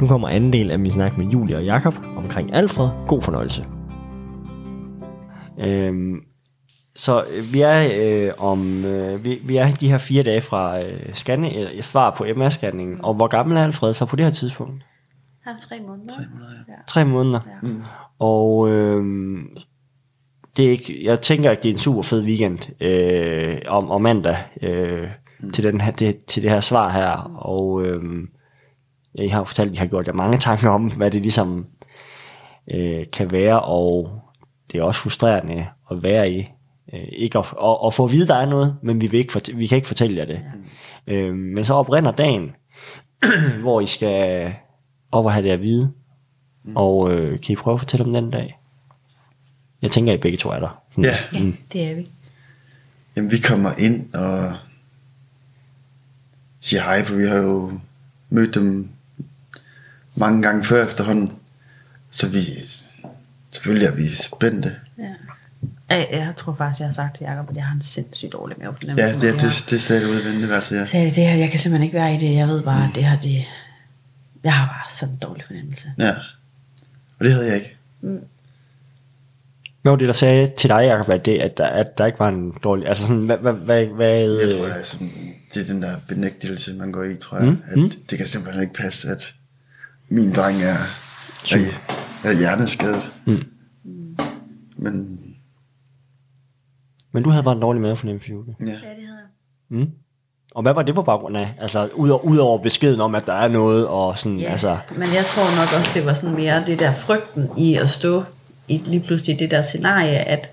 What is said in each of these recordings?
Nu kommer anden del af min snak med Julie og Jakob omkring Alfred. God fornøjelse. Øhm, så øh, vi er øh, om øh, vi, vi er de her fire dage fra øh, scanne, øh, svar på MR-scanningen. Og hvor gammel er Alfred så på det her tidspunkt? Han er tre måneder. Tre måneder, ja. Tre måneder. Ja. Mm. Og øh, det er ikke, jeg tænker, at det er en super fed weekend øh, om, om mandag øh, mm. til, den her, det, til det her svar her. Og øh, jeg har jo fortalt, at jeg har gjort jer mange tanker om, hvad det ligesom øh, kan være, og det er også frustrerende at være i. Øh, ikke at, at, at få at vide, at der er noget, men vi, vil ikke fortælle, vi kan ikke fortælle jer det. Mm. Øh, men så oprinder dagen, hvor I skal op og have det at vide. Mm. Og øh, kan I prøve at fortælle om den dag? Jeg tænker, at I begge to er der. Mm. Ja. ja, det er vi. Jamen, vi kommer ind og siger hej, for vi har jo mødt dem mange gange før efterhånden. Så vi, selvfølgelig er vi spændte. Ja. Jeg, jeg tror faktisk, jeg har sagt til Jacob, at jeg har en sindssygt dårlig mavefornemmelse. Ja, det, det, det, det sagde du ude i venteværelset, ja. Sagde det, det her, jeg kan simpelthen ikke være i det. Jeg ved bare, mm. det her, det... Jeg har bare sådan en dårlig fornemmelse. Ja, og det havde jeg ikke. Mm. Hvad var det, der sagde til dig, Jacob, at, det, at, der, at der ikke var en dårlig... Altså sådan, hvad... hvad, hvad, hvad jeg tror, altså, det er den der benægtelse, man går i, tror jeg. Mm. At mm. det kan simpelthen ikke passe, at min dreng er, er, er hjerneskadet. Mm. Men... Men du havde bare en dårlig mavefornemmelse, Julie. Ja. ja, det havde jeg. Mm. Og hvad var det på baggrund af? Altså, ud over beskeden om, at der er noget, og sådan, ja, altså... men jeg tror nok også, det var sådan mere det der frygten i at stå i lige pludselig det der scenarie, at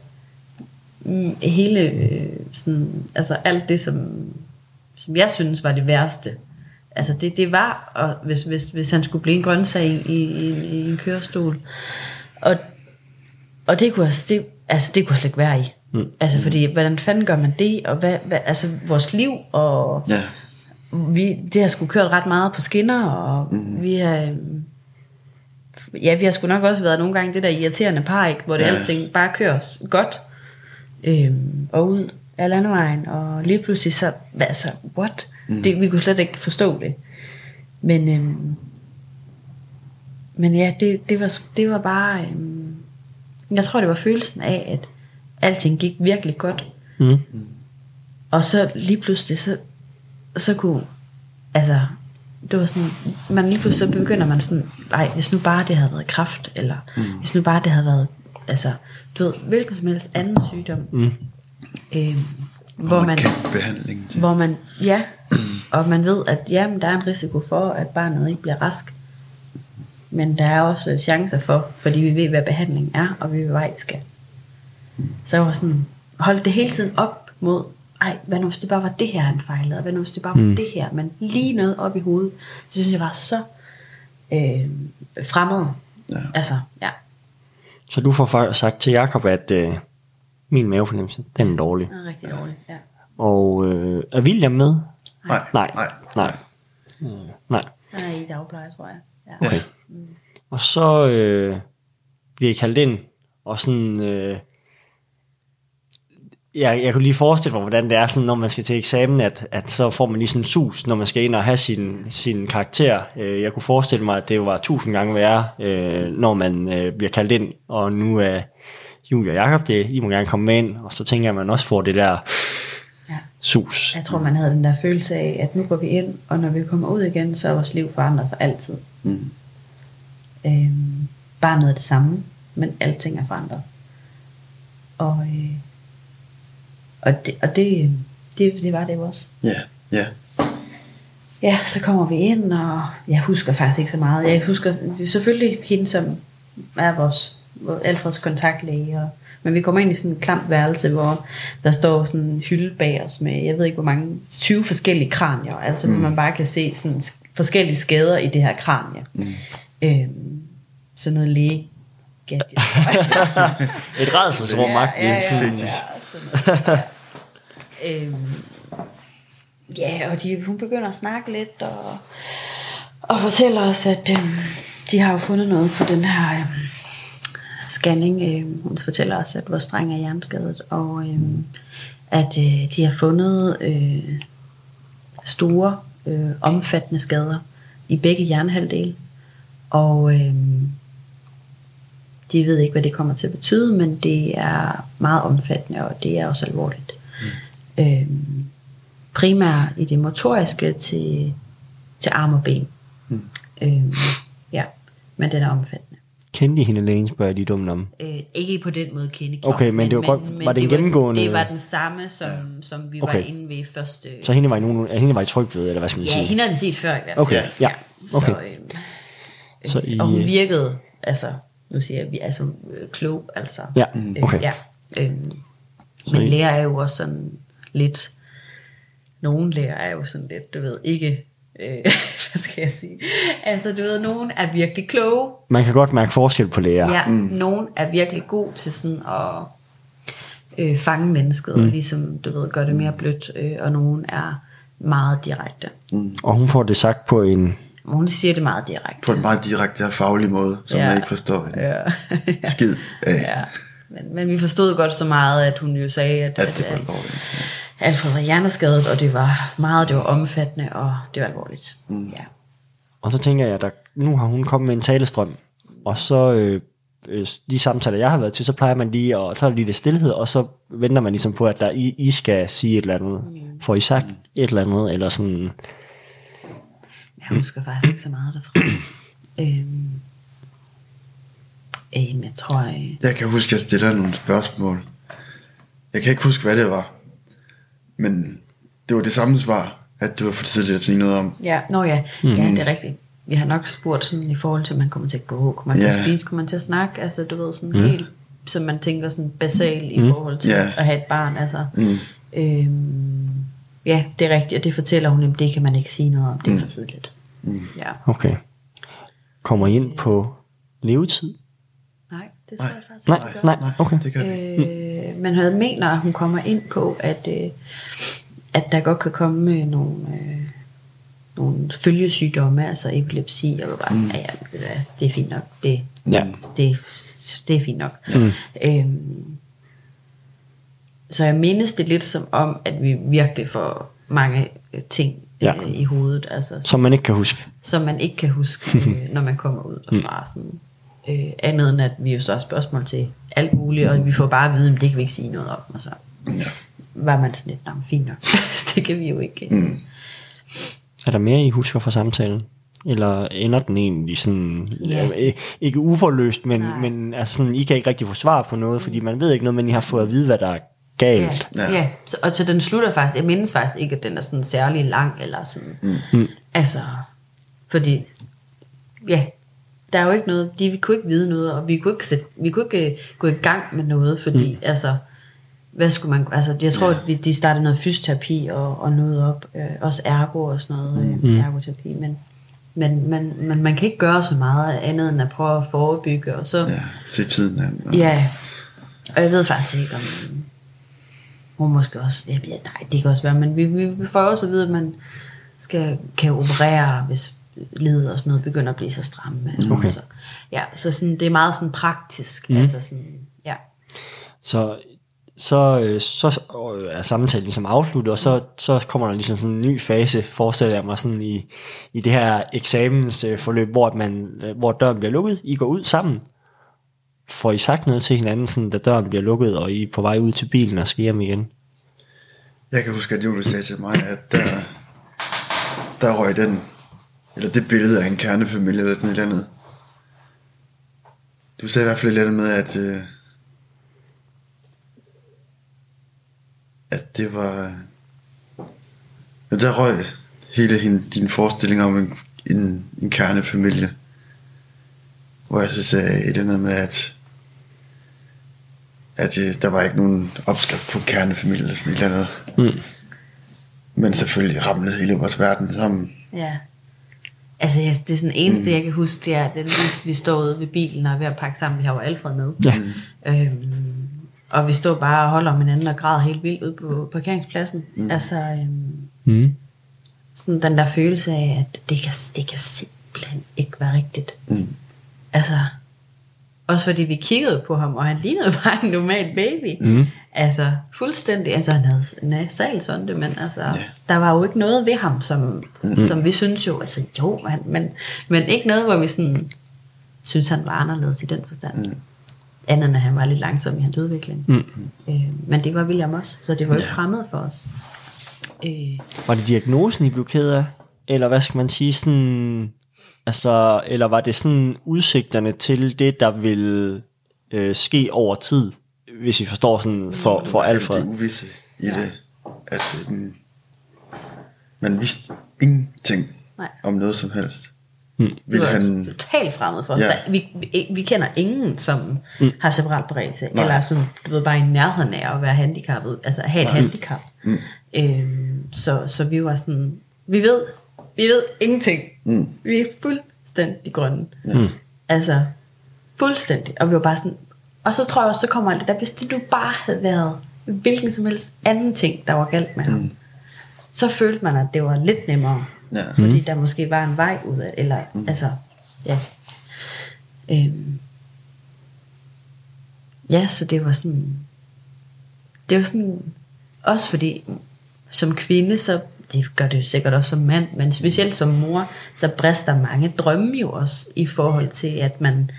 hele, øh, sådan, altså alt det, som, som jeg synes var det værste, altså det, det var, og hvis, hvis, hvis han skulle blive en grøntsag i, i, i, i en kørestol. Og, og det kunne, det, altså det kunne jeg slet ikke være i. Mm. Altså fordi, hvordan fanden gør man det, og hvad, hvad altså vores liv, og ja. vi, det har sgu kørt ret meget på skinner, og mm. vi har, ja, vi har sgu nok også været nogle gange det der irriterende par, ikke, hvor det ja. alting bare kører godt, øhm, og ud af landevejen, og lige pludselig så, altså, what? Mm. Det, vi kunne slet ikke forstå det. Men, øhm, men ja, det, det, var, det var bare, øhm, jeg tror det var følelsen af, at alting gik virkelig godt. Mm. Og så lige pludselig, så, så kunne, altså, det var sådan, man lige pludselig så begynder man sådan, nej, hvis nu bare det havde været kraft, eller mm. hvis nu bare det havde været, altså, du ved, hvilken som helst anden sygdom, mm. Øh, hvor, man, man behandling til. hvor man, ja, og man ved, at jamen, der er en risiko for, at barnet ikke bliver rask, men der er også chancer for, fordi vi ved, hvad behandling er, og vi ved, hvad vi skal. Så jeg var sådan, holdt det hele tiden op mod, ej, hvad nu hvis det bare var det her, han fejlede, og hvad nu hvis det bare mm. var det her, men lige noget op i hovedet, det synes jeg var så øh, fremmed. Ja. Altså, ja. Så du får sagt til Jakob, at øh, min mavefornemmelse, den er dårlig. Den er rigtig dårlig, ja. Og øh, er William med? Nej. Nej. Nej. Nej. Mm. Nej. Han er i dagpleje, tror jeg. Ja. Okay. Mm. Og så øh, bliver I kaldt ind, og sådan... Øh, jeg, jeg kunne lige forestille mig, hvordan det er, sådan, når man skal til eksamen, at, at så får man lige sådan en sus, når man skal ind og have sin, sin karakter. Øh, jeg kunne forestille mig, at det var tusind gange værre, øh, når man øh, bliver kaldt ind, og nu er Julia og Jacob det, I må gerne komme med ind, og så tænker jeg, at man også får det der ja. sus. Jeg tror, man havde den der følelse af, at nu går vi ind, og når vi kommer ud igen, så er vores liv forandret for altid. Mm. Øhm, bare noget af det samme, men alting er forandret. Og øh, og det, og det, det, det var det også. Ja, ja. Ja, så kommer vi ind, og jeg husker faktisk ikke så meget. Jeg husker selvfølgelig hende, som er vores, Alfreds kontaktlæge, og, men vi kommer ind i sådan en klamt værelse, hvor der står sådan en hylde bag os med, jeg ved ikke hvor mange, 20 forskellige kranier, altså mm. man bare kan se sådan forskellige skader i det her kranie. Mm. Øhm, sådan noget læge Et redselsrum, ja, ja, ja, ja, ja, ja. Øhm, ja, og de, hun begynder at snakke lidt, og, og fortæller os, at øhm, de har jo fundet noget på den her øhm, scanning. Øhm, hun fortæller os, at vores dreng er hjerneskadet, og øhm, at øh, de har fundet øh, store, øh, omfattende skader i begge hjernehalvdele. Og øh, de ved ikke, hvad det kommer til at betyde, men det er meget omfattende, og det er også alvorligt. Mm. Øh, primært i det motoriske til, til arm og ben. Mm. Øh, ja, men den er omfattende. Kendte I hende lægen, spørger jeg lige dumt om. Øh, ikke på den måde kende Okay, men det var godt- var det en gennemgående- Det var den samme, som, ja. som vi Okay. var inde ved første... Så hende var I, nogen, hende var I tryg ved, eller hvad skal man Ja, sige? hende havde vi set før i hvert fald. Okay, ja. Okay. Så, øh, Så I, og hun øh, virkede, altså, nu siger jeg, vi er altså øh, klog, altså. Ja, Øh, okay. ja. Øh, men I- lærer er jo også sådan lidt, nogle lærer er jo sådan lidt, du ved, ikke, øh, hvad skal jeg sige, altså du ved, nogen er virkelig kloge, Man kan godt mærke forskel på læger. Ja, mm. nogen er virkelig god til sådan at øh, fange mennesket, mm. og ligesom, du ved, gøre det mere blødt, øh, og nogen er meget direkte. Og hun får det sagt på en... Hun siger det meget direkte. På en meget direkte og faglig måde, som Ja. ja. jeg ikke forstår en Ja. skid af. ja. Men, men vi forstod godt så meget, at hun jo sagde, at, At det var at alvorligt. Alfred var hjerneskadet, og det var meget, det var omfattende, og det var alvorligt. Mm. Ja. Og så tænker jeg, at nu har hun kommet med en talestrøm. Og så øh, øh, de samtaler, jeg har været til, så plejer man lige, og så er der lige lidt stillhed, og så venter man ligesom på, at der, I, I skal sige et eller andet. Mm. Får I sagt et eller andet, eller sådan... Jeg husker faktisk ikke så meget derfra. øhm, øhm, jeg tror, øh, Jeg kan huske, at jeg stiller nogle spørgsmål. Jeg kan ikke huske, hvad det var. Men det var det samme svar, at det var for tidligt at sige noget om. Ja, nå ja, mm. ja, det er rigtigt. Vi har nok spurgt sådan i forhold til, at man kommer til at gå, kommer man til Ja. at spise, kommer man til at snakke, altså du ved sådan mm. helt, som man tænker sådan basal i forhold til Ja. at have et barn, altså. Mm. Øhm, ja, det er rigtigt, og det fortæller hun, at det kan man ikke sige noget om, det er for tidligt. Mm. Ja, Okay. Kommer I ind på levetid? nej, det tror jeg faktisk Nej, ikke, nej, Nej, okay. det kan det. Øh, men han mener, at hun kommer ind på, at, øh, at der godt kan komme øh, nogle, øh, nogle følgesygdomme, altså epilepsi, og bare sådan, ja, ja, hvad, det er fint nok, det, Ja. det, det er fint nok. Mm. Øhm, så jeg mindes det lidt som om, at vi virkelig får mange øh, ting Ja. øh, i hovedet, altså, Som man ikke kan huske. som man ikke kan huske, øh, når man kommer ud derfra. Sådan. Øh, andet end at vi jo så har spørgsmål til alt muligt, og vi får bare at vide, at det kan vi ikke sige noget om. Og så Ja. var man sådan lidt, "Nå, men fint nok. det kan vi jo ikke. Mm. Er der mere, I husker fra samtalen? Eller ender den egentlig sådan, Ja. øh, ikke uforløst, men, Nej. men altså sådan, I kan ikke rigtig få svar på noget, fordi man ved ikke noget, men I har fået at vide, hvad der er galt. Ja, Ja. ja. Så, og så den slutter faktisk, jeg mindes faktisk ikke, at den er sådan særlig lang, eller sådan, mm. altså, fordi, ja, der er jo ikke noget, de, vi kunne ikke vide noget, og vi kunne ikke, sætte, vi kunne ikke øh, gå i gang med noget, fordi, mm. altså, hvad skulle man, altså, jeg tror, Ja. at vi, de startede noget fysioterapi og, og noget op, øh, også ergo og sådan noget, mm. øh, ergoterapi, men, men, men, men man kan ikke gøre så meget andet, end at prøve at forebygge, og så, Ja, se tiden an. og- Ja, og jeg ved faktisk ikke, om hun måske også, ja, ja, nej, det kan også være, men vi, vi, vi får også at vide, at man skal, kan operere, hvis livet og sådan noget begynder at blive så stramme. Okay. Så, ja, så sådan, det er meget sådan praktisk. Mm. Altså sådan, ja. Så, så, øh, så øh, er samtalen ligesom afsluttet, og så, så kommer der ligesom sådan en ny fase, forestiller jeg mig sådan i, i det her eksamensforløb, hvor, at man, øh, hvor døren bliver lukket. I går ud sammen. Får I sagt noget til hinanden, sådan, da døren bliver lukket, og I er på vej ud til bilen og skal hjem igen? Jeg kan huske, at Julie sagde til mig, at der, der røg den, eller det billede af en kernefamilie eller sådan et eller andet. Du sagde i hvert fald et eller andet med, at, øh, at det var, ja, der røg hele hende, din forestilling om en, en, en kernefamilie. Hvor jeg så sagde et eller andet med, at at øh, der var ikke nogen opskrift på en kernefamilie eller sådan et eller andet. Mm. Men selvfølgelig ramlede hele vores verden sammen. ja. Altså, det er sådan eneste, mm. jeg kan huske, det er, at vi, vi står ude ved bilen og er ved at pakke sammen. Vi har jo Alfred med. Ja. Øhm, og vi står bare og holder om hinanden og græder helt vildt ude på parkeringspladsen. Mm. Altså, øhm, Mm. sådan den der følelse af, at det kan, det kan simpelthen ikke være rigtigt. Mm. Altså, også fordi vi kiggede på ham, og han lignede bare en normal baby. Mm. Altså, fuldstændig. Altså, han havde nasal sonde, men altså, Ja. der var jo ikke noget ved ham, som, mm. som vi synes jo, altså jo, han, men, men ikke noget, hvor vi sådan synes, han var anderledes i den forstand. Mm. Andet end at han var lidt langsom i hans udvikling. Mm. Øh, men det var William også, så det var jo ikke fremmed for os. Øh, Var det diagnosen, I blev ked af? Eller hvad skal man sige, sådan... Altså, eller var det sådan udsigterne til det, der vil øh, ske over tid, hvis I forstår sådan for, for Alfred? Det uvisse i ja. det, at øhm, man vidste ingenting Nej. om noget som helst. Mm. det Ville var han, totalt fremmed for os. Ja. Vi, vi, vi kender ingen, som mm. har cerebral beredelse, Nej. eller sådan, du ved, bare i nærheden af at være handicappet, altså at have et handicap. Mm. Øhm, så, så vi var sådan, vi ved, vi ved ingenting. Mm. Vi er fuldstændig grønne. Mm. Altså, fuldstændig. Og vi var bare sådan, og så tror jeg også, så kommer alt det der, hvis det nu bare havde været hvilken som helst anden ting, der var galt med ham, mm. så følte man, at det var lidt nemmere. Ja. Fordi der måske var en vej ud af eller mm. altså, ja. Øhm. Ja, så det var sådan, det var sådan, også fordi, som kvinde, så det gør det jo sikkert også som mand, men specielt som mor, så brister mange drømme jo også i forhold til, at man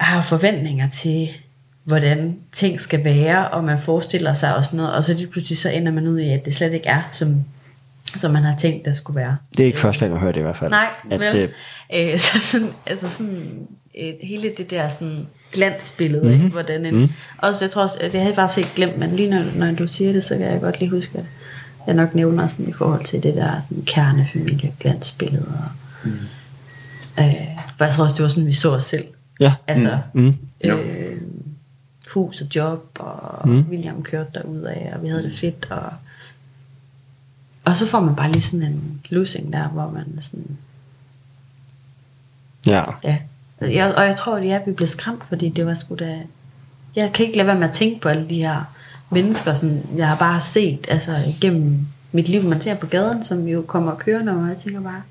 har forventninger til, hvordan ting skal være, og man forestiller sig også noget, og så lige pludselig så ender man ud i, at det slet ikke er, som, som man har tænkt, det skulle være. Det er ikke første gang, jeg hører det i hvert fald. Nej, at, vel. øh, Øh, så sådan, altså sådan, øh, hele det der sådan glansbillede mm-hmm. af, hvordan en... Mm-hmm. Også, jeg tror også, det havde jeg faktisk helt glemt, men lige når, når du siger det, så kan jeg godt lige huske, at jeg nok nævner sådan i forhold til det der sådan kernefamilie glansbillede. Og, mm. øh, for jeg tror også, det var sådan, vi så os selv. ja. Altså, Mm. Jo. øh, hus og job, og mm. William kørte derud af, og vi havde det fedt, og og så får man bare lige sådan en losing der, hvor man sådan, Ja. Ja. Jeg, og jeg tror, at jeg blev skræmt, fordi det var sgu da... Jeg kan ikke lade være med at tænke på alle de her mennesker, sådan, jeg har bare set altså, gennem mit liv, man ser på gaden, som jo kommer og kører, og jeg tænker bare,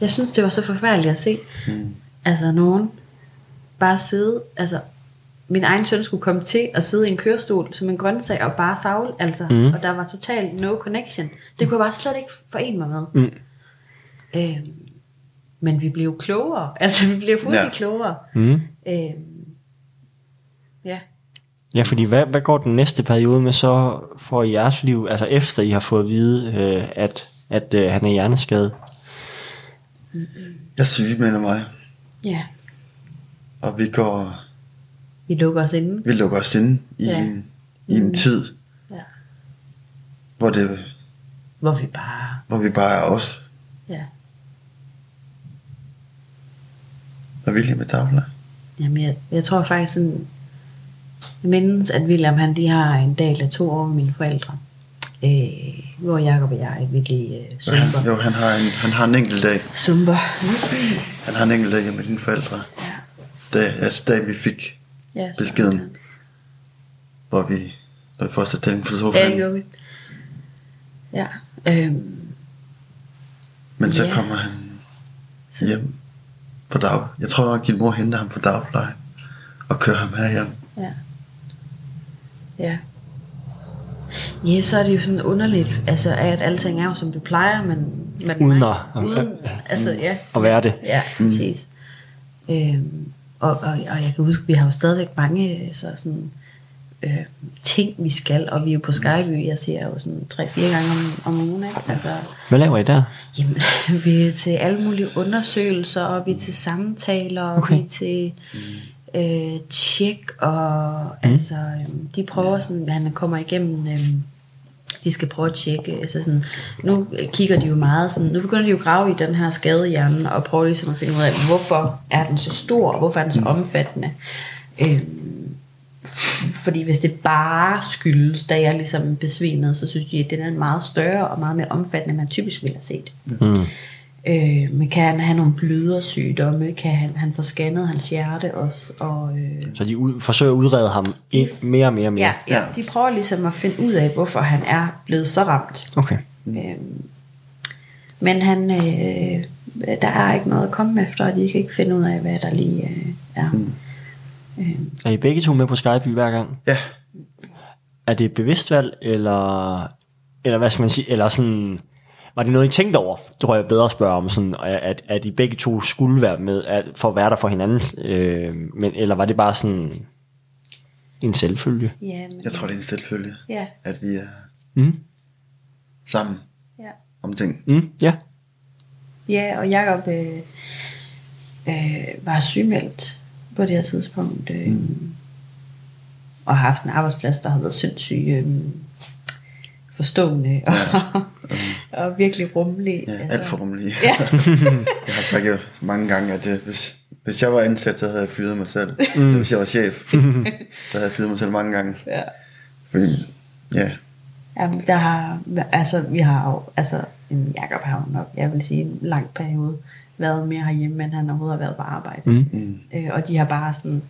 jeg synes, det var så forfærdeligt at se. Mm. Altså nogen bare sidde, altså min egen søn skulle komme til at sidde i en kørestol som en grøntsag og bare savle, altså, Mm. og der var totalt no connection. Det kunne jeg bare slet ikke forene mig med. Mm. Øhm, men vi blev klogere. Altså, vi blev hurtigt Ja. ja. klogere. Mm. Øhm, ja. Ja, fordi hvad, hvad går den næste periode med så for i jeres liv, altså efter I har fået at vide, øh, at, at øh, han er hjerneskadet? Jeg sygemelder mig, Ja. og vi går, Vi lukker os inde. vi lukker os inde i, Ja. en, i en Mm. tid, Ja. hvor, det, Hvor vi bare... hvor vi bare er os, Ja. og William med Dagla. Jamen, jeg, jeg tror faktisk sådan... Jeg mindes, at William han lige har en dag eller to over med mine forældre. Øh, hvor Jacob og jeg vil lige øh, sumper. jo, han har en, han har en enkelt dag. Sumper. Han har en enkelt dag med dine forældre. Ja. Da, altså, da vi fik, Ja, Beskeden. hvor vi lå i første stilling på Ja, sofaen. det gjorde vi. Ja. Øhm, Men så Ja. kommer han hjem på dag. Jeg tror nok, at din mor henter ham på dagpleje og kører ham her hjem. Ja. Ja. Ja, så er det jo sådan underligt, altså at alting er jo som det plejer, men... men Uden at- Uden, altså, ja. At være det. Ja, præcis. Mm. Øhm, og, og, og jeg kan huske, vi har jo stadigvæk mange så sådan, øh, ting, vi skal, og vi er jo på Skyby, jeg ser jo sådan tre-fire gange om, om ugen, ikke? Altså, Hvad laver I der? Jamen, vi er til alle mulige undersøgelser, og vi er til samtaler, og Okay. vi er til øh, tjek, og mm. altså, øhm, de prøver sådan, han kommer igennem, øhm, de skal prøve at tjekke, altså sådan, nu kigger de jo meget sådan, nu begynder de jo at grave i den her skadehjerne, og prøver ligesom at finde ud af, hvorfor er den så stor, og hvorfor er den så omfattende. Øhm, fordi hvis det bare skyldes, da jeg ligesom besvimede, så synes jeg, at den er meget større og meget mere omfattende, end man typisk ville have set. Mm. Øh, men kan han have nogle blødersygdomme? Kan han, han få scannet hans hjerte også? Og, øh, Så de ud, forsøger at udrede ham i, mere og mere og mere? ja, ja, de prøver ligesom at finde ud af, hvorfor han er blevet så ramt. Okay. Øh, men han, øh, der er ikke noget at komme efter, og de kan ikke finde ud af, hvad der lige øh, er. Mm. Øh, Er I begge to med på Skype hver gang? Ja, Er det et bevidst valg, eller, eller hvad skal man sige, eller sådan, var det noget, I tænkte over? Det tror jeg bedre at spørge om, sådan, at, at I begge to skulle være med, at, for at være der for hinanden, øh, men, eller var det bare sådan en selvfølge? Ja, men, Jeg tror, det er en selvfølge, Ja, at vi er Mm. sammen ja. om ting. Mm, ja. Ja, og Jacob øh, øh, var sygemeldt på det her tidspunkt. Øh, mm. Og har haft en arbejdsplads, der har været sindssygt øh, forstående ja. og virkelig rummelig. Ja, alt for rummelig. Ja. jeg har sagt jo mange gange, at øh, hvis, hvis jeg var ansat, så havde jeg fyret mig selv. Mm. Hvis jeg var chef, så havde jeg fyret mig selv mange gange. ja. Fordi, ja, Jamen, der har, altså, vi har jo, altså, en Jacob har jo nok, jeg vil sige, en lang periode været mere herhjemme, end han overhovedet har været på arbejde. Mm. mm, Øh, og de har bare sådan,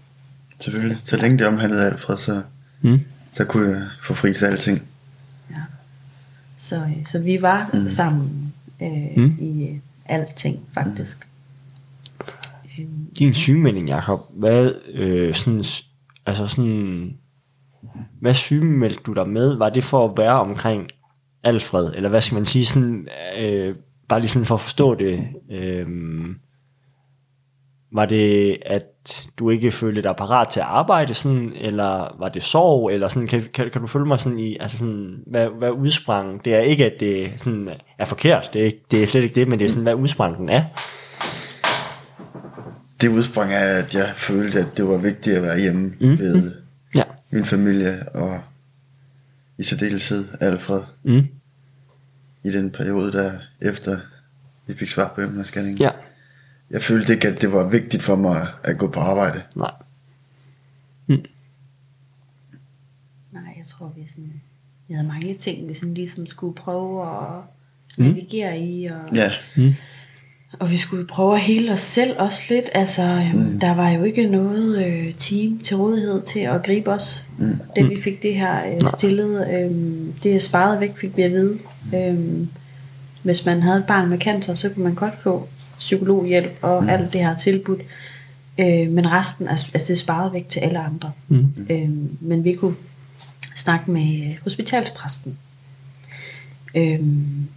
selvfølgelig. Så længe det omhandlede Alfred, så, Mm. så kunne jeg få fri til alting. Så, øh, så vi var mm. sammen øh, Mm. i øh, alting, faktisk. Mm. Din sygemelding, Jacob, hvad, øh, sådan, altså sådan, hvad sygemeldte du dig med? Var det for at være omkring Alfred, eller hvad skal man sige, sådan, øh, bare lige sådan for at forstå det, øh, var det, at du ikke følte dig parat til at arbejde, sådan, eller var det sorg, eller sådan, kan, kan, kan du følge mig sådan i, altså sådan, hvad, hvad udsprang, det er ikke, at det sådan er forkert, det er, ikke, det er slet ikke det, men det er sådan, hvad udsprang den er. Det udsprang af, at jeg følte, at det var vigtigt at være hjemme mm. ved Ja. min familie, og i særdeleshed Alfred, Mm. i den periode der efter vi fik svar på emnerscanningen. Ja. Jeg følte ikke, at det var vigtigt for mig at gå på arbejde. Nej. Nej, jeg tror, vi, sådan, vi havde mange ting, vi sådan ligesom skulle prøve at navigere i. Og, Ja, Og vi skulle prøve at hele os selv også lidt. Altså, øhm, mm. der var jo ikke noget øh, team til rådighed til at gribe os. Mm. Da vi fik det her øh, stillet, øhm, det er sparet væk, fik vi at vide. Øhm, hvis man havde et barn med cancer, så kunne man godt få psykologhjælp og mm. alt det her tilbudt. Øh, men resten, altså, altså det er sparet væk til alle andre. Mm. Øhm, men vi kunne snakke med øh, hospitalspræsten. Øhm,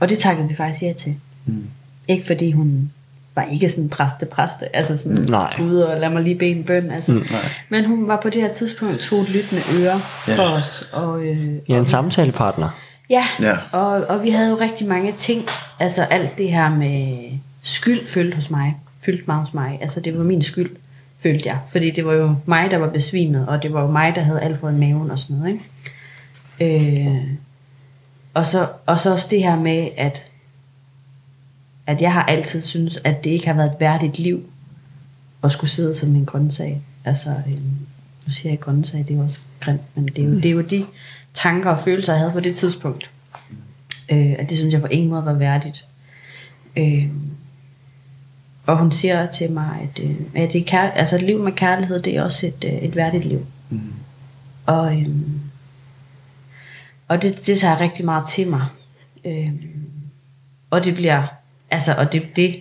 og det takkede vi faktisk ja til. Mm. Ikke fordi hun var ikke sådan præste præste, altså sådan Nej. Gud og lad mig lige bede en bøn, altså. Mm, nej. Men hun var på det her tidspunkt to lyttende øre Ja. for os. Og, øh, Ja, en samtalepartner. Ja, Ja. Og, og vi havde jo rigtig mange ting. Altså alt det her med skyld følte hos mig. Fyldte meget hos mig. Altså det var min skyld, følte jeg. Fordi det var jo mig, der var besvimet, og det var jo mig, der havde Alfred i maven og sådan noget. Ikke? Øh, og, så, og så også det her med, at, at jeg har altid synes at det ikke har været et værdigt liv at skulle sidde som en grøntsag. Altså, øh, nu siger jeg grøntsag, det er jo også grimt, men det er jo, det er jo de tanker og følelser, jeg havde på det tidspunkt. Øh, at det synes jeg på ingen måde var værdigt. Øh, og hun siger til mig, at, øh, at det kær- altså et liv med kærlighed, det er også et, øh, et værdigt liv. Mm. Og, øh, og det, det tager jeg rigtig meget til mig. Øh, og det bliver, altså, og det, det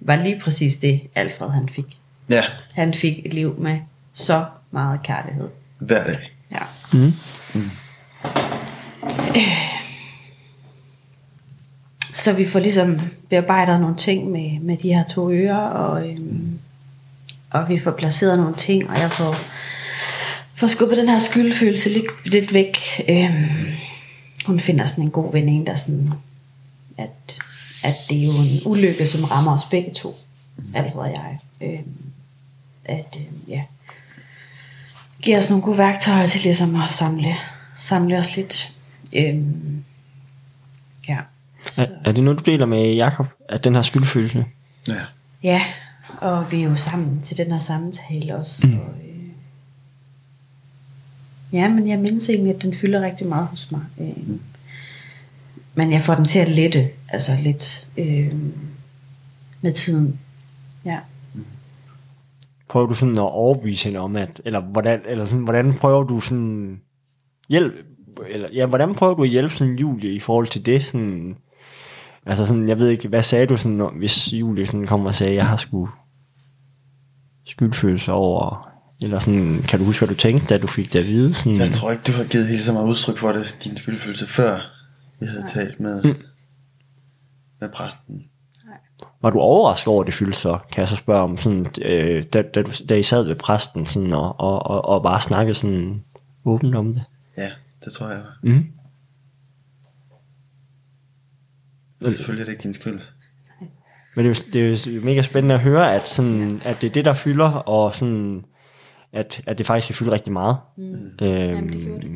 var lige præcis det, Alfred han fik. ja, Han fik et liv med så meget kærlighed. hver dag. Ja. Mm. Øh. Så vi får ligesom bearbejdet nogle ting med, med de her to ører, og, øhm, og vi får placeret nogle ting, og jeg får, får skubbet den her skyldfølelse lidt, lidt væk. Øhm, hun finder sådan en god vending, der sådan, at, at det er jo en ulykke, som rammer os begge to, allerede jeg. Øhm, at, øhm, ja, giver os nogle gode værktøjer til ligesom at samle, samle os lidt. Øhm, ja. Er, er det noget, du deler med Jakob at den her skyldfølelse? Ja. Ja, og vi er jo sammen til den her samtale også. Mm. Og, øh, ja, men jeg mindes egentlig, at den fylder rigtig meget hos mig. Øh, men jeg får den til at lette, altså lidt øh, med tiden. Ja. Prøver du sådan at overbevise hende om, at, eller hvordan, eller sådan, hvordan prøver du sådan, hjælp, eller, ja, hvordan prøver du at hjælpe sådan Julie i forhold til det, sådan, altså sådan, jeg ved ikke, hvad sagde du sådan, når, hvis Julie sådan kom og sagde, jeg har sgu skyldfølelse over, eller sådan, kan du huske, hvad du tænkte, da du fik det at vide? Sådan, Jeg tror ikke, du har givet helt så meget udtryk for det, din skyldfølelse, før vi havde talt med, Mm. med præsten. Var du overrasket over, at det fyldte så? Kan jeg så spørge om, sådan, øh, da, da, du, da I sad ved præsten sådan, og, og, og, og bare snakkede sådan åbent om det? Ja, det tror jeg. Mm. Selvfølgelig er det ikke din skyld. Men det er, jo, det er jo mega spændende at høre, at, sådan, at det er det, der fylder, og sådan, at, at det faktisk kan fylde rigtig meget. Mm. Øhm, Jamen, det gjorde det.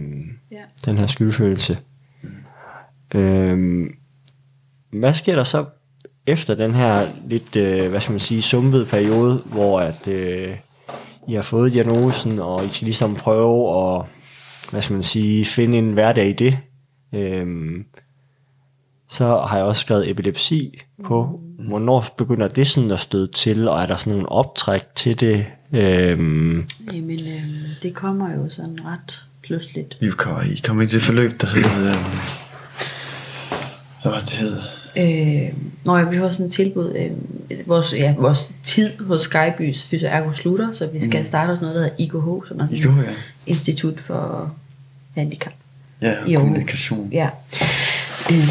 Ja. Den her skyldfølelse. Øhm, hvad sker der så efter den her lidt, øh, hvad skal man sige, sumpede periode, hvor at, øh, I har fået diagnosen, og I skal ligesom prøve at, hvad skal man sige, finde en hverdag i det. Øhm, så har jeg også skrevet epilepsi på. Hvornår begynder det sådan at støde til, og er der sådan nogle optræk til det? Øhm, Jamen, øh, det kommer jo sådan ret pludseligt. Vi kommer i kom i det forløb, der hed... Øh, hvad var det, det hed? Øh, når vi har sådan et tilbud, øh, vores, ja, vores tid hos Skybys Fysioergo slutter, så vi skal starte hos noget, der hedder IKH, som er sådan IKH, ja. Institut for Handicap. Ja, I Aarhus. kommunikation. Ja. Øh,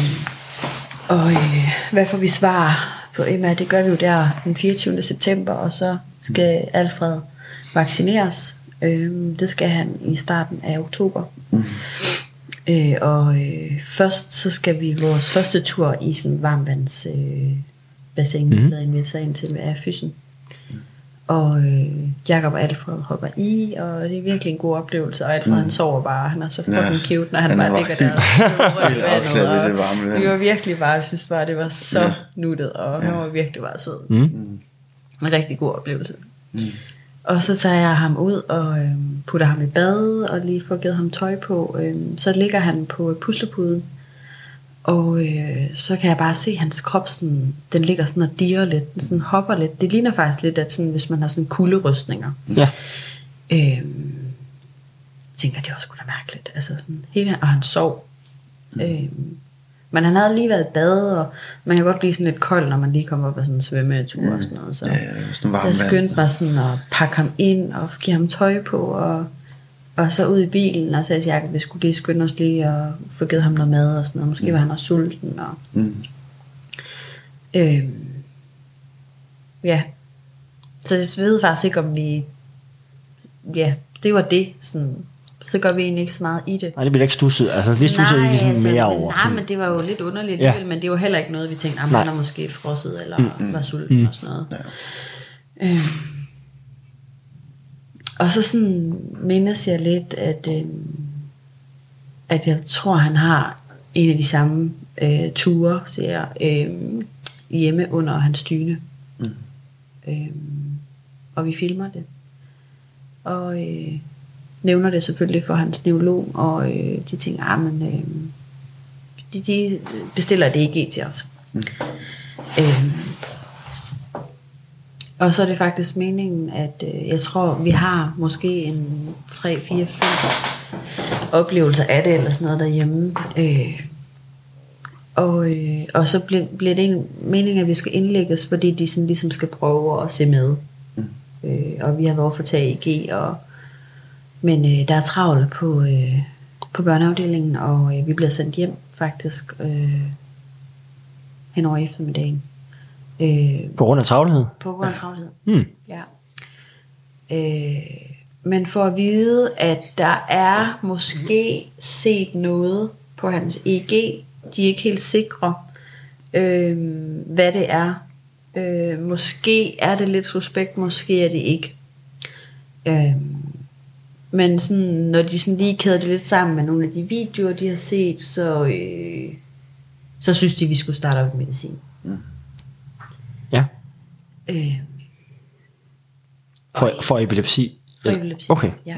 og øh, hvad får vi svar på Emma? Det gør vi jo der den 24. september, og så skal Alfred vaccineres. Øh, det skal han i starten af oktober. Mm. Øh, og øh, først så skal vi vores første tur i sådan en varmvands øh, bassin, mm. Mhm. blevet inviteret ind til af fysen. Og øh, Jakob og Alfred hopper i, og det er virkelig en god oplevelse. Og Alfred mm. han sover bare, han er så fucking Ja, cute, når han, han bare ligger der og i vandet. det varme vand. vi var virkelig bare, jeg synes bare, det var så Ja. ja. nuttet, og han var virkelig bare sød. mm. En rigtig god oplevelse. Mm. Og så tager jeg ham ud og øhm, putter ham i bad og lige får givet ham tøj på. Øhm, så ligger han på puslepuden. Og øh, så kan jeg bare se, hans krop sådan, den ligger sådan og dirrer lidt, den sådan hopper lidt. Det ligner faktisk lidt, at sådan, hvis man har sådan kulderystninger. Ja. Øhm, tænker, det var sgu da mærkeligt. Altså sådan, hele, og han sov. Mm. Men han havde lige været i og man kan godt blive sådan lidt kold, når man lige kommer op af sådan en svømmetur mm. og sådan noget. Så Ja, ja, jeg skyndte mig sådan at pakke ham ind og give ham tøj på, og, og så ud i bilen, og sagde til Jacob, vi skulle lige skynde os lige og få givet ham noget mad og sådan noget. Måske mm. var han også sulten. Og, Mm. øhm, ja. Så jeg ved faktisk ikke, om vi... Ja, det var det. Sådan, så gør vi egentlig ikke så meget i det. Nej, det bliver ikke stusset. Altså, det stusser ikke sådan mere men, over. Nej, men det var jo lidt underligt Ja. ja. men det var heller ikke noget, vi tænkte, at Nej. han er måske frosset, eller mm, var sulten mm. og sådan noget. Ja. Øhm. Og så sådan mindes jeg lidt, at, øhm, at jeg tror, han har en af de samme øh, ture, ser jeg, øhm, hjemme under hans dyne. Mm. Øhm, og vi filmer det. Og øh, nævner det selvfølgelig for hans neurolog, og øh, de tænker, ah, men øh, de, de bestiller det ikke til os. Mm. Øhm, og så er det faktisk meningen, at øh, jeg tror, vi har måske en 3, 4, 5 oplevelser af det, eller sådan noget derhjemme. Øh, og, øh, og så bliver, bliver det en mening, at vi skal indlægges, fordi de sådan ligesom skal prøve at se med. Mm. Øh, og vi har været for TAG, og, men øh, der er travlt på, øh, på børneafdelingen, og øh, vi bliver sendt hjem faktisk øh, hen over eftermiddagen. Øh, På grund af travlhed. på grund af travlhed. Hmm. Ja. Øh, men for at vide, at der er måske set noget på hans EG, de er ikke helt sikre, øh, hvad det er. Øh, måske er det lidt suspekt, måske er det ikke. Øh, men sådan, når de sådan lige kæder det lidt sammen med nogle af de videoer, de har set, så, øh, så synes de, vi skulle starte op med medicin. Ja. Øh, For, for epilepsi. For epilepsi. Okay. Ja.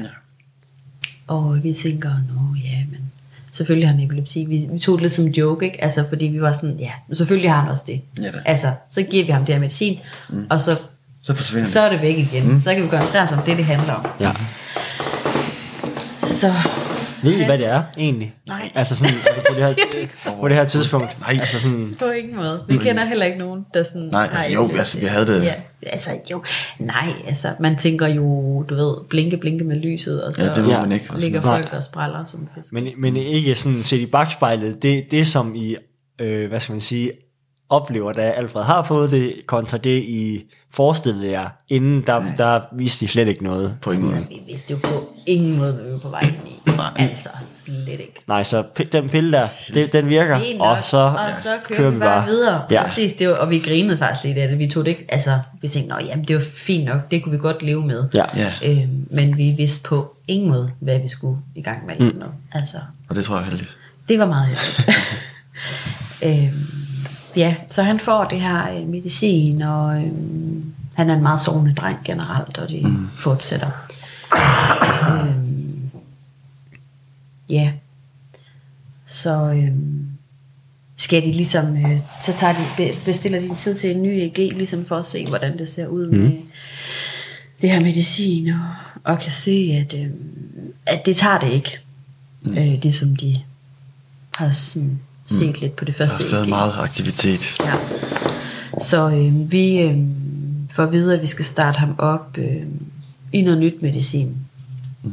Og vi tænker, nå ja, men selvfølgelig har han epilepsi. Vi, vi tog det lidt som en joke, ikke? Altså, fordi vi var sådan, ja, men selvfølgelig har han også det. Ja da. Altså, så giver vi ham det her medicin, mm. og så, Så forsvinder så er det væk igen. Mm. Så kan vi koncentrere os om det, det handler om. Ja. Så, Ved I, hvad det er egentlig? Nej. Altså sådan, altså på, det her, på det her tidspunkt. Nej. Altså sådan, på ingen måde. Vi kender heller ikke nogen, der sådan... Nej, altså, jo, altså, vi havde det- Ja, altså jo. Nej, altså, man tænker jo, du ved, blinke, blinke med lyset, og så Ja, det må man ikke. ligger noget. folk og spræller som fisk. men, men ikke sådan set i bagspejlet. Det, det som I, øh, hvad skal man sige, oplever, da Alfred har fået det, kontra det, I forestillede jer, inden der, der viste de slet ikke noget. På ingen måde. Vi vidste jo på ingen måde, hvad vi var på vej ind i. Nej. Altså slet ikke. Nej, så den pille der, det, den virker, Fint og så, og så kører, vi bare videre. Ja. Præcis, det var, og vi grinede faktisk lidt af det. Vi tog det ikke, altså, vi tænkte, Nå, jamen det var fint nok, det kunne vi godt leve med. Ja. Ja, Øhm, men vi vidste på ingen måde, hvad vi skulle i gang med. Mm. Altså, og det tror jeg heldigt. det var meget heldigt. øhm, ja, så han får det her øh, medicin, og øhm, han er en meget sovende dreng generelt, og det mm. fortsætter. øhm, ja, så øhm, skal de ligesom, øh, så tager de, be- bestiller de en tid til en ny EG, ligesom for at se, hvordan det ser ud mm. med det her medicin, og, og kan se, at, øh, at det tager det ikke, mm. øh, det som de har sådan set mm. lidt på det Der første er stadig EG. meget aktivitet. Ja. Så øh, vi øh, får at vide, at vi skal starte ham op øh, i noget nyt medicin. Mm.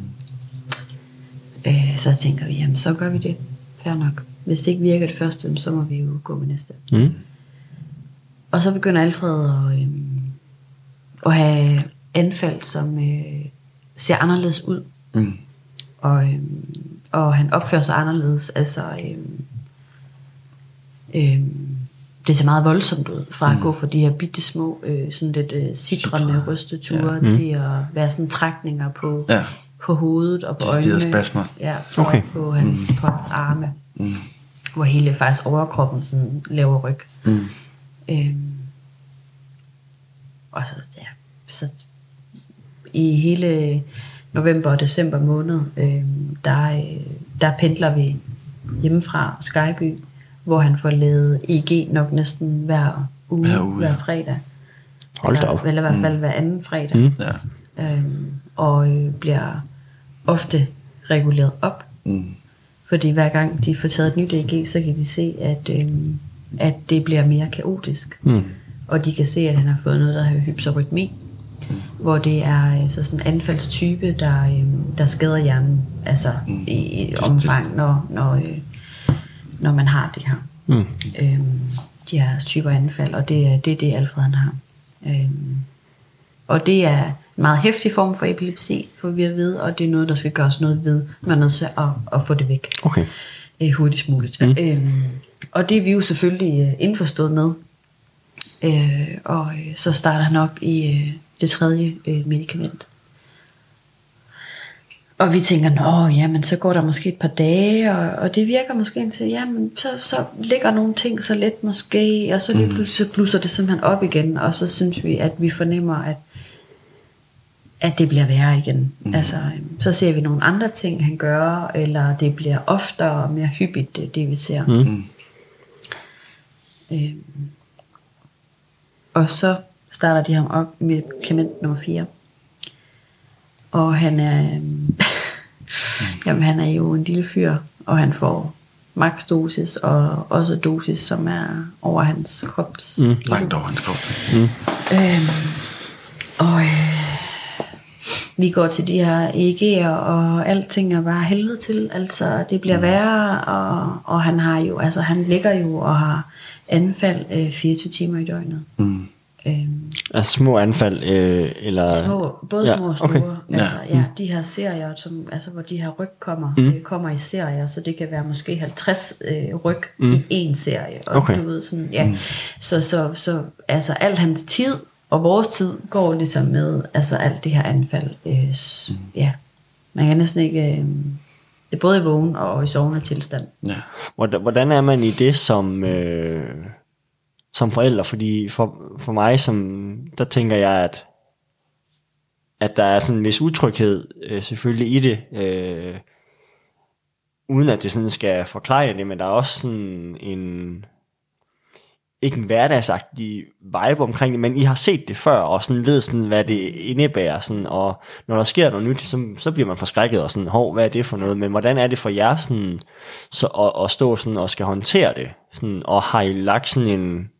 Øh, så tænker vi, jamen så gør vi det. Fair nok. Hvis det ikke virker det første, så må vi jo gå med næste. Mm. Og så begynder Alfred at, øh, at have anfald, som øh, ser anderledes ud. Mm. Og, øh, og han opfører sig anderledes. Altså, øh, øh, det ser meget voldsomt ud, fra at gå fra de her bitte små, øh, sådan lidt øh, sidrende Sidre. rysteture, Ja. ja. til at være sådan trækninger på, Ja. på hovedet og på Deciderede øjnene. spasmer. Ja, Okay. og på hans, mm. på hans arme. Mm. Hvor hele faktisk overkroppen sådan laver ryg. Mm. Øhm, og så, ja, så i hele november og december måned, øhm, der, øh, der pendler vi hjemmefra Skyby, hvor han får lavet EG nok næsten hver uge, Hver uge, hver ja. fredag. Hold da eller, op. eller i hvert fald hver anden fredag. Mm. Ja. Øhm, og øh, bliver ofte reguleret op, Mm. fordi hver gang de får taget et nyt EG, så kan de se, at, øhm, at det bliver mere kaotisk. Mm. Og de kan se, at han har fået noget, der hedder hypsorytmi, hvor det er altså sådan en anfaldstype, der, øhm, der skader hjernen, altså Mm. i, i omfang, når, når, øh, når man har det her. Mm. Øhm, de her typer anfald, og det er det, er det Alfred han har. Øhm, og det er en meget hæftig form for epilepsi, for vi at vide, og det er noget, der skal gøres noget ved. Man er nødt til at, at få det væk Okay. øh, hurtigst muligt. Mm. Øhm, og det er vi jo selvfølgelig øh, indforstået med. Øh, og øh, så starter han op i øh, det tredje øh, medicament. Og vi tænker, nå, jamen, så går der måske et par dage, og, og det virker måske indtil, jamen, så, så ligger nogle ting så let måske, og så lige pludselig så blusser det simpelthen op igen, og så synes vi, at vi fornemmer, at, at det bliver værre igen. Mm. Altså, øhm, så ser vi nogle andre ting, han gør, eller det bliver oftere og mere hyppigt, det, det vi ser. Mm. Mm. Øhm, og så starter de ham op med medicament nummer 4. Og han er, øhm, jamen han er jo en lille fyr, og han får max dosis, og også dosis, som er over hans krops. Mm. Langt over hans krop. Øhm, og øh, vi går til de her EEG'er, og alting er bare helvede til. Altså, det bliver værre, og, og han har jo, altså han ligger jo og har anfald øh, 24 timer i døgnet. Mm. Altså små anfald, øh, eller... små, både Ja, små og store. okay. Altså, ja, de her serier, som, altså, hvor de her ryg kommer, mm. øh, kommer i serier, så det kan være måske 50 øh, ryg mm. i en serie. Og Okay. du ved, sådan, ja. mm. så, så, så altså, al hans tid og vores tid går ligesom med altså, alt det her anfald. Øh, s- mm. Ja, man kan næsten ikke... Øh, det er både i vågen og i sovende tilstand. Ja. Hvordan, hvordan er man i det som, øh, som forældre? Fordi for, for mig, som, der tænker jeg, at, at der er sådan en vis utryghed øh, selvfølgelig i det, øh, uden at det sådan skal forklare det, men der er også sådan en, ikke en hverdagsagtig vibe omkring det, men I har set det før, og sådan ved sådan, hvad det indebærer, sådan, og når der sker noget nyt, så, så bliver man forskrækket, og sådan, hov, hvad er det for noget, men hvordan er det for jer, sådan, så, at, at stå sådan, og skal håndtere det, sådan, og har I lagt sådan en,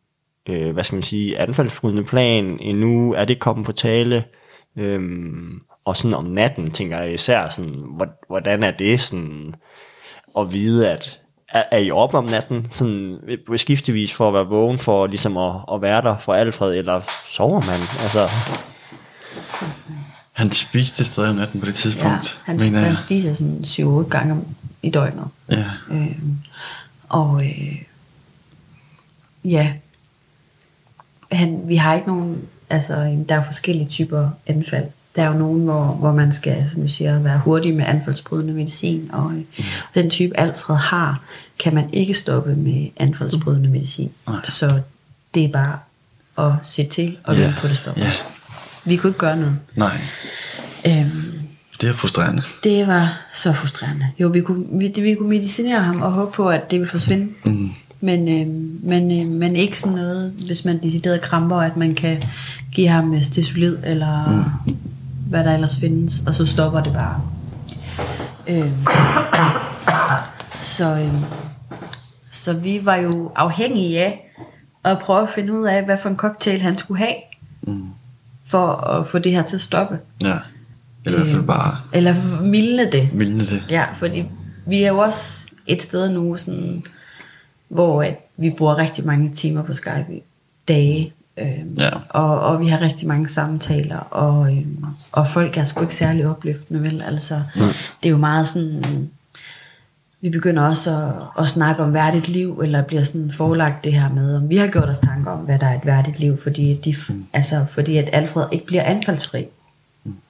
øh, hvad skal man sige, anfaldsbrydende plan endnu, er det kommet på tale, øhm, og sådan om natten, tænker jeg især, sådan, hvor- hvordan er det sådan, at vide, at er, er I op om natten, sådan skiftevis for at være vågen, for ligesom at, at være der for Alfred, eller sover man? Altså, Han spiste stadig om natten på det Ja, tidspunkt, han, mener jeg. han spiser sådan 7-8 gange om- i døgnet. Ja. Øh, og øh, ja, han, vi har ikke nogen, altså der er forskellige typer anfald. Der er jo nogen, hvor, hvor man skal, som du siger, være hurtig med anfaldsbrydende medicin, og øh, den type Alfred har, kan man ikke stoppe med anfaldsbrydende medicin. Nej. Så det er bare at se til og vente på det stopper. ja. Vi kunne ikke gøre noget. Nej, Øhm, det er frustrerende. det var så frustrerende. Jo, vi kunne, vi, vi kunne medicinere ham og håbe på, at det ville forsvinde. Mm. Men, øh, men, øh, men ikke sådan noget, hvis man decideret kramper, at man kan give ham øh, stesolid, eller mm. hvad der ellers findes, og så stopper det bare. Øh, så, øh, så vi var jo afhængige af at prøve at finde ud af, hvad for en cocktail han skulle have, Mm. for at få det her til at stoppe. Ja. Eller i hvert fald Øh, bare Eller mildne det. mildne det. Ja, fordi vi er jo også et sted nu, sådan, hvor at vi bruger rigtig mange timer på Skype i dage. Øhm, Ja. og, og vi har rigtig mange samtaler, og, øhm, og folk er sgu ikke særlig opløftende, vel? Altså, det er jo meget sådan, vi begynder også at, at snakke om værdigt liv, eller bliver sådan forelagt det her med, om vi har gjort os tanker om, hvad der er et værdigt liv, fordi, de, mm. altså, fordi at Alfred ikke bliver anfaldsfri.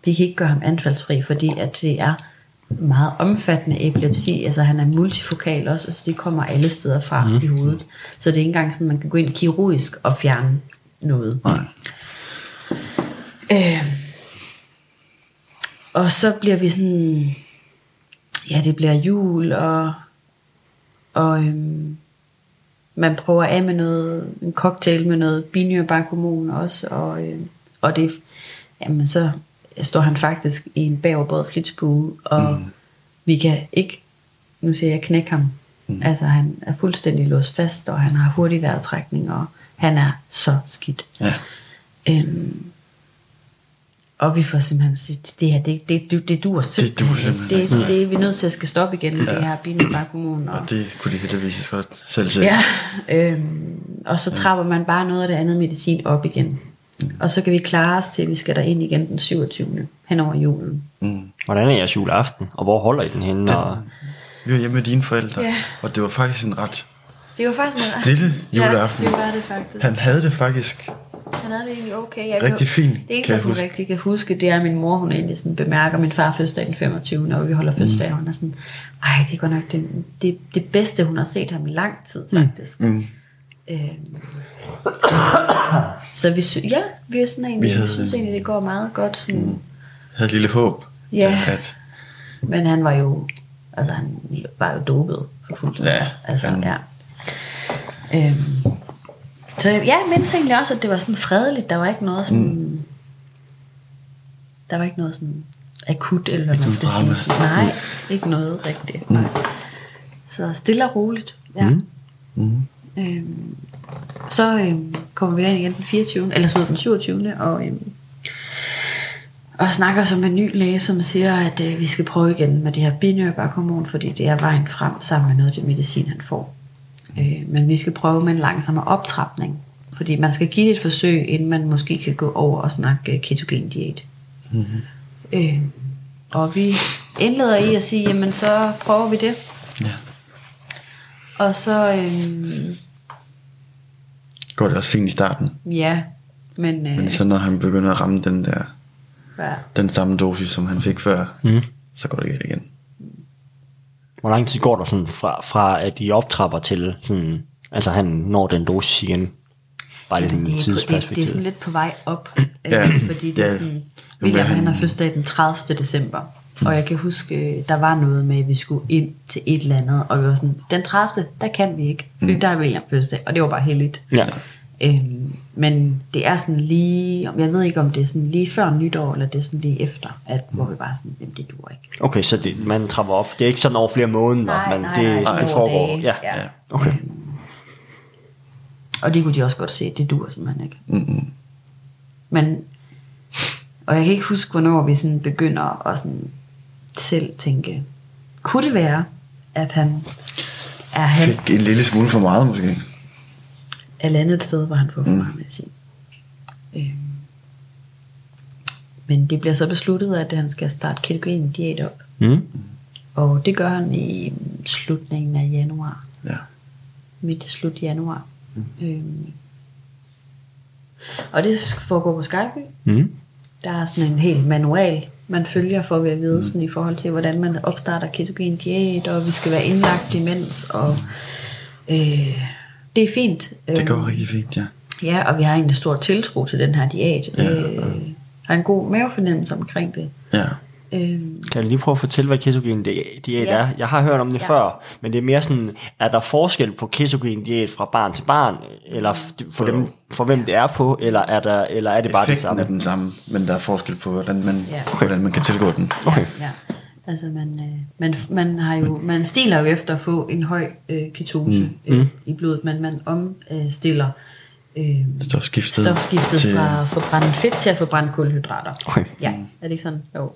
De kan ikke gøre ham anfaldsfri, fordi at det er meget omfattende epilepsi. Altså han er multifokal også, altså det kommer alle steder fra mm. i hovedet. Så det er ikke engang sådan, man kan gå ind kirurgisk og fjerne noget. Nej. Øh, og så bliver vi sådan, ja det bliver jul, og, og øhm, man prøver af med noget, en cocktail med noget binyrbarkhormon også, og, øhm, og det, jamen så står han faktisk i en bagerbåd flitsbue, og mm. vi kan ikke, nu siger jeg knække ham, mm. altså han er fuldstændig låst fast, og han har hurtig vejrtrækning, og han er så skidt. Ja. Øhm, og vi får simpelthen sagt, det her, det, det, det, det dur simpelthen. duer simpelthen ikke. det, det, er vi nødt til at skal stoppe igen med det her binyrbarkhormon. Og, Og det kunne de heldigvis godt selv se. ja, øhm, og så trapper man bare noget af det andet medicin op igen. Og så kan vi klare os til, at vi skal ind igen den 27. hen over julen. Mm. hvordan er jeres juleaften, og hvor holder I den henne? Og, Vi var hjemme med dine forældre, Ja. og det var faktisk en ret Det var faktisk en stille juleaften. Ja, det var det faktisk. Han havde det faktisk Han havde det egentlig okay. Jeg rigtig kan, fint, Det eneste, kan jeg jeg sådan huske. rigtig kan huske, det er, at min mor, hun egentlig sådan bemærker, min far er fødselsdag den 25. og vi holder fødselsdag, og hun er sådan, ej, det er godt nok det, det, det bedste, hun har set ham i lang tid, faktisk. Mm. Øhm, så vi, sy- ja, vi er sådan egentlig, Vi havde- synes egentlig, det går meget godt. Sådan, havde et lille håb. Ja. At, Men han var jo, altså han var jo dopet for fuldt. Ja, altså, han- ja. Øhm, så ja, jeg mindes egentlig også, at det var sådan fredeligt. Der var ikke noget sådan... Mm. Der var ikke noget sådan akut, eller hvad man skal drama. sige. Sådan, nej, ikke noget rigtigt. Nej. Så stille og roligt. Ja. Mm. mm. Øhm, så øhm, kommer vi ind igen den 24. Eller så den 27. Og, øhm, og snakker som en ny læge, som siger, at øh, vi skal prøve igen med det her binyrbarkhormon, fordi det er vejen frem sammen med noget af det medicin, han får. Øh, men vi skal prøve med en langsommere optrapning, fordi man skal give det et forsøg, inden man måske kan gå over og snakke øh, ketogen diæt. Mm-hmm. Øh, og vi indleder i at sige, jamen så prøver vi det. Ja. Og så, øhm, Går det også fint i starten. ja, men, øh, Men så når han begynder at ramme den der, hvad, den samme dosis, som han fik før, mm. så går det galt igen. Hvor lang tid går der sådan fra, fra at I optrapper til, sådan, altså han når den dosis igen? Bare lidt er på, det, tidsperspektiv. det er sådan lidt på vej op, Ja, øh, fordi det er ja. sådan, William han- han har fødselsdag den 30. december, og jeg kan huske, øh, der var noget med, at vi skulle ind til et eller andet, og vi var sådan, den 30. der kan vi ikke, fordi mm. der er William fødselsdag, og det var bare heldigt. Ja. Øhm, men det er sådan lige, jeg ved ikke om det er sådan lige før nytår, eller det er sådan lige efter, at, hvor vi bare sådan, jamen det duer ikke. Okay, så det, man trapper op. Det er ikke sådan over flere måneder, men det, det over foregår. dage. Ja. ja. Okay. Og det kunne de også godt se, det duer simpelthen ikke. Mm-mm. Men, og jeg kan ikke huske, hvornår vi sådan begynder at sådan selv tænke, kunne det være, at han er han Fik en lille smule for meget måske. et andet sted, hvor han får for Mm. meget medicin. Øhm. Men det bliver så besluttet, at han skal starte ketogen diæt op. Mm. Og det gør han i slutningen af januar. Ja. Midt i slut januar. Mm. Øhm. Og det foregår på Skype. Mm. Der er sådan en helt manual, man følger for at vide sådan i forhold til, hvordan man opstarter ketogen diæt, og vi skal være indlagt imens, og øh, det er fint. Det går Øhm, rigtig fint, ja. Ja, og vi har egentlig stor tiltro til den her diæt. Ja, øh, har en god mavefornemmelse omkring det. Ja. Øhm, Kan du lige prøve at fortælle, hvad ketogen di- diæt Ja. er? Jeg har hørt om det Ja. før, men det er mere sådan, er der forskel på ketogen diæt fra barn til barn, eller f- for, dem, for hvem det er på, eller er, der, eller er det bare det Effekten samme? er den samme, men der er forskel på, hvordan man, Ja. hvordan man kan tilgå den. Okay. Ja, altså man, øh, man, man, har jo, man stiler jo efter at få en høj øh, ketose mm. øh, i blodet, men man omstiller øh, Stofskiftet. stofskiftet til- fra at forbrænde fedt til at forbrænde kulhydrater. Okay. Ja, er det ikke sådan? Jo,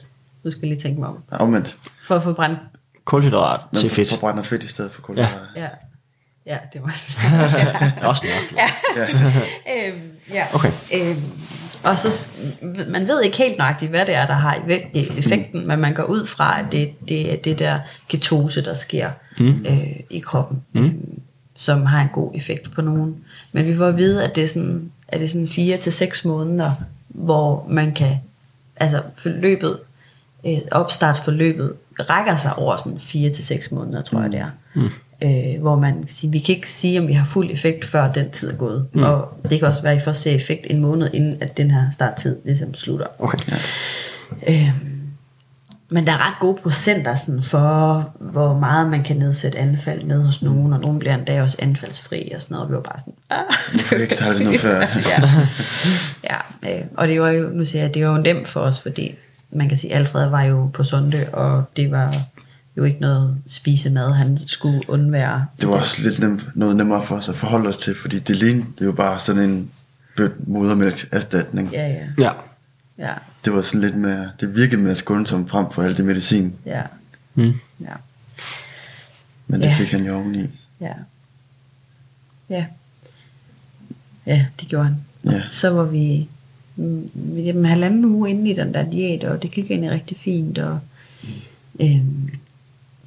nu skal jeg lige tænke mig om. Ja, Omvendt. For at forbrænde, Kulhydrat Man til fedt. forbrænder fedt i stedet for kulhydrater. ja. Ja, det var sådan. Også nok. ja. øhm, ja. Okay. Øhm, og så, man ved ikke helt nøjagtigt, hvad det er, der har effekten, mm. men man går ud fra, at det, det er det der ketose, der sker mm. øh, i kroppen, mm. øh, som har en god effekt på nogen. Men vi får at vide, at det er sådan, at det er sådan fire til seks måneder, hvor man kan, altså forløbet, øh, opstartsforløbet rækker sig over sådan fire til seks måneder, tror mm. jeg det er. Mm. Øh, hvor man kan sige, vi kan ikke sige, om vi har fuld effekt, før den tid er gået. Mm. Og det kan også være, at I først ser effekt en måned, inden at den her starttid ligesom slutter. Okay. Øhm, men der er ret gode procenter sådan, for, hvor meget man kan nedsætte anfald med hos nogen, og nogen bliver endda også anfaldsfri og sådan noget. Og vi var bare sådan, ah, Jeg fik ikke startet nu før. ja, ja øh, og det var jo, nu siger jeg, det var jo nemt for os, fordi man kan sige, Alfred var jo på sonde, og det var jo ikke noget spisemad, han skulle undvære. Det var også lidt nem, noget nemmere for os at forholde os til, fordi det lignede jo bare sådan en bødt modermælkserstatning. Ja, ja, Ja. ja, Det var sådan lidt mere, det virkede mere skånsomt frem for alt det medicin, ja, Mm. ja, men det Ja. fik han jo oveni. ja. Ja. Ja, det gjorde han. Ja. Så var vi jamen, halvanden uge inde i den der diæt, og det gik egentlig rigtig fint, og øhm,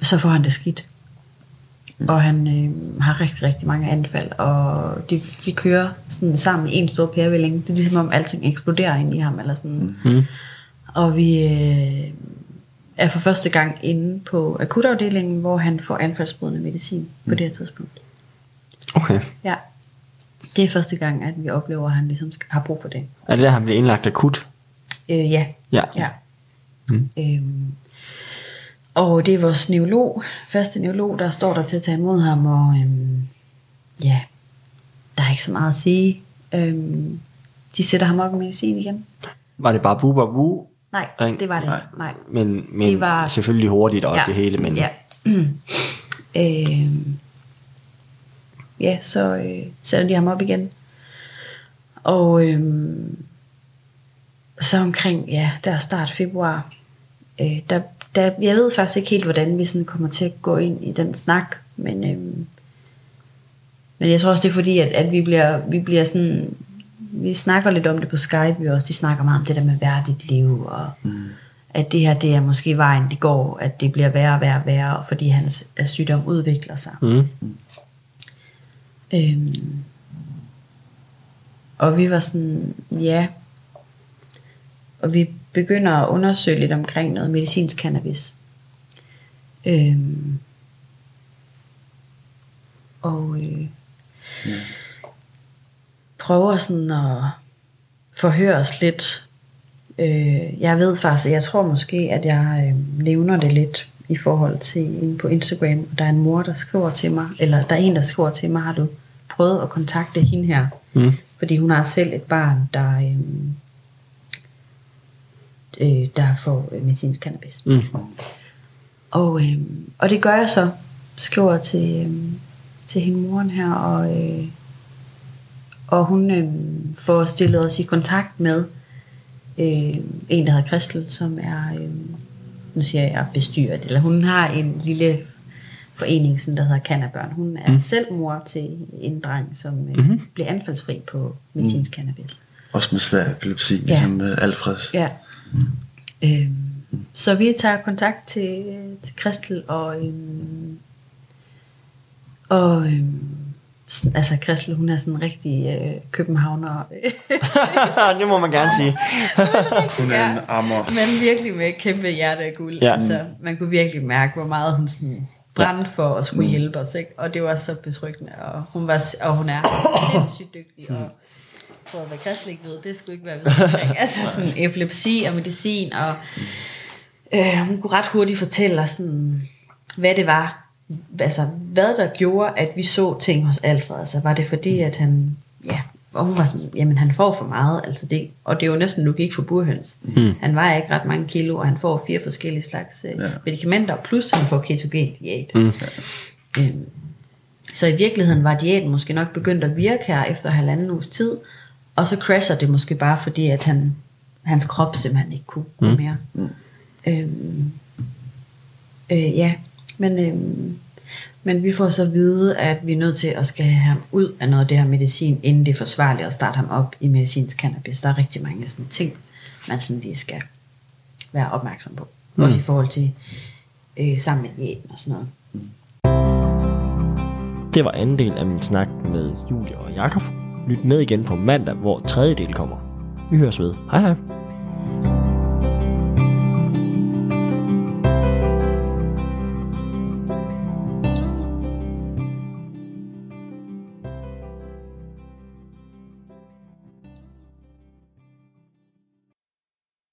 så får han det skidt. Og han øhm, har rigtig, rigtig mange anfald, og de, de kører sådan sammen i en stor pærevælling. Det er ligesom om alting eksploderer ind i ham, eller sådan. Mm. Og vi øh, er for første gang inde på akutafdelingen, hvor han får anfaldsbrydende medicin på det her tidspunkt. Okay. Ja. Det er første gang, at vi oplever, at han ligesom har brug for det. Er det der, han bliver indlagt akut? Øh, ja. Ja. ja. Mm. Øhm, og det er vores neurolog, faste neurolog, der står der til at tage imod ham, og øhm, ja, der er ikke så meget at sige. Øhm, de sætter ham op i medicin igen. Var det bare bu, bu, bu? Nej, Ring. det var det Nej. ikke. Nej. Men, men Det var- selvfølgelig hurtigt og det hele, men Ja. øhm, ja, så øh, sætter de ham op igen. Og øhm, så omkring, ja, der er start februar, øh, der, der, jeg ved faktisk ikke helt, hvordan vi sådan kommer til at gå ind i den snak, men, øhm, men jeg tror også, det er fordi, at, at vi, bliver, vi bliver sådan, vi snakker lidt om det på Skype, vi også, de snakker meget om det der med værdigt liv, og mm. at det her, det er måske vejen, det går, at det bliver værre og værre og værre, fordi hans at sygdom udvikler sig. mm. Øhm, og vi var sådan, ja. Og vi begynder at undersøge lidt omkring noget medicinsk cannabis. Øhm, og øh, prøver sådan at forhøre os lidt. Øh, jeg ved faktisk, jeg tror måske, at jeg øh, nævner det lidt i forhold til inde på Instagram. Og der er en mor, der skriver til mig, eller der er en, der skriver til mig, har du prøvet at kontakte hende her? Mm. Fordi hun har selv et barn, der, øh, øh, der får øh, medicinsk cannabis. Mm. Og, øh, og det gør jeg så. Skriver til, øh, til hende moren her, og, øh, og hun øh, får stillet os i kontakt med øh, en, der hedder Kristel, som er, øh, nu siger jeg bestyret, eller hun har en lille forening, sådan, der hedder Cannabørn. Hun er mm. selv mor til en dreng, som øh, mm-hmm. blev anfaldsfri på medicinsk mm. cannabis. Også med svær epilepsi, ligesom ja. Alfreds. Ja. Mm. Øhm, så vi tager kontakt til, til Kristel og øhm, og øhm, altså Kristel, hun er sådan en rigtig øh, københavner. det må man gerne sige. hun er en ammer. Men virkelig med kæmpe hjerte af guld. Ja. Altså, man kunne virkelig mærke, hvor meget hun sådan brændte for at skulle mm. hjælpe os. Ikke? Og det var så betryggende. Og hun, var, og hun er sindssygt dygtig. Og, jeg tror, hvad Kristel ikke ved, det skulle ikke være ved. altså sådan epilepsi og medicin. Og øh, hun kunne ret hurtigt fortælle sådan, hvad det var, altså, hvad der gjorde, at vi så ting hos Alfred. Altså, var det fordi, at han, ja, og hun var sådan, jamen han får for meget, altså det, og det er jo næsten logik for burhøns. Mm. Han vejer ikke ret mange kilo, og han får fire forskellige slags øh, ja. medicamenter, plus han får ketogen diæt. Mm. Øhm, så i virkeligheden var diæten måske nok begyndt at virke her efter halvanden uges tid, og så crasher det måske bare fordi, at han, hans krop simpelthen ikke kunne mm. mere. Mm. Øhm, øh, ja, men, øhm, men vi får så at vide, at vi er nødt til at skal have ham ud af noget af det her medicin, inden det er forsvarligt at starte ham op i medicinsk cannabis. Der er rigtig mange sådan ting, man sådan lige skal være opmærksom på. Mm. Og i forhold til øh, sammen med diæten og sådan noget. Det var anden del af min snak med Julie og Jakob. Lyt med igen på mandag, hvor tredje del kommer. Vi høres ved. Hej hej.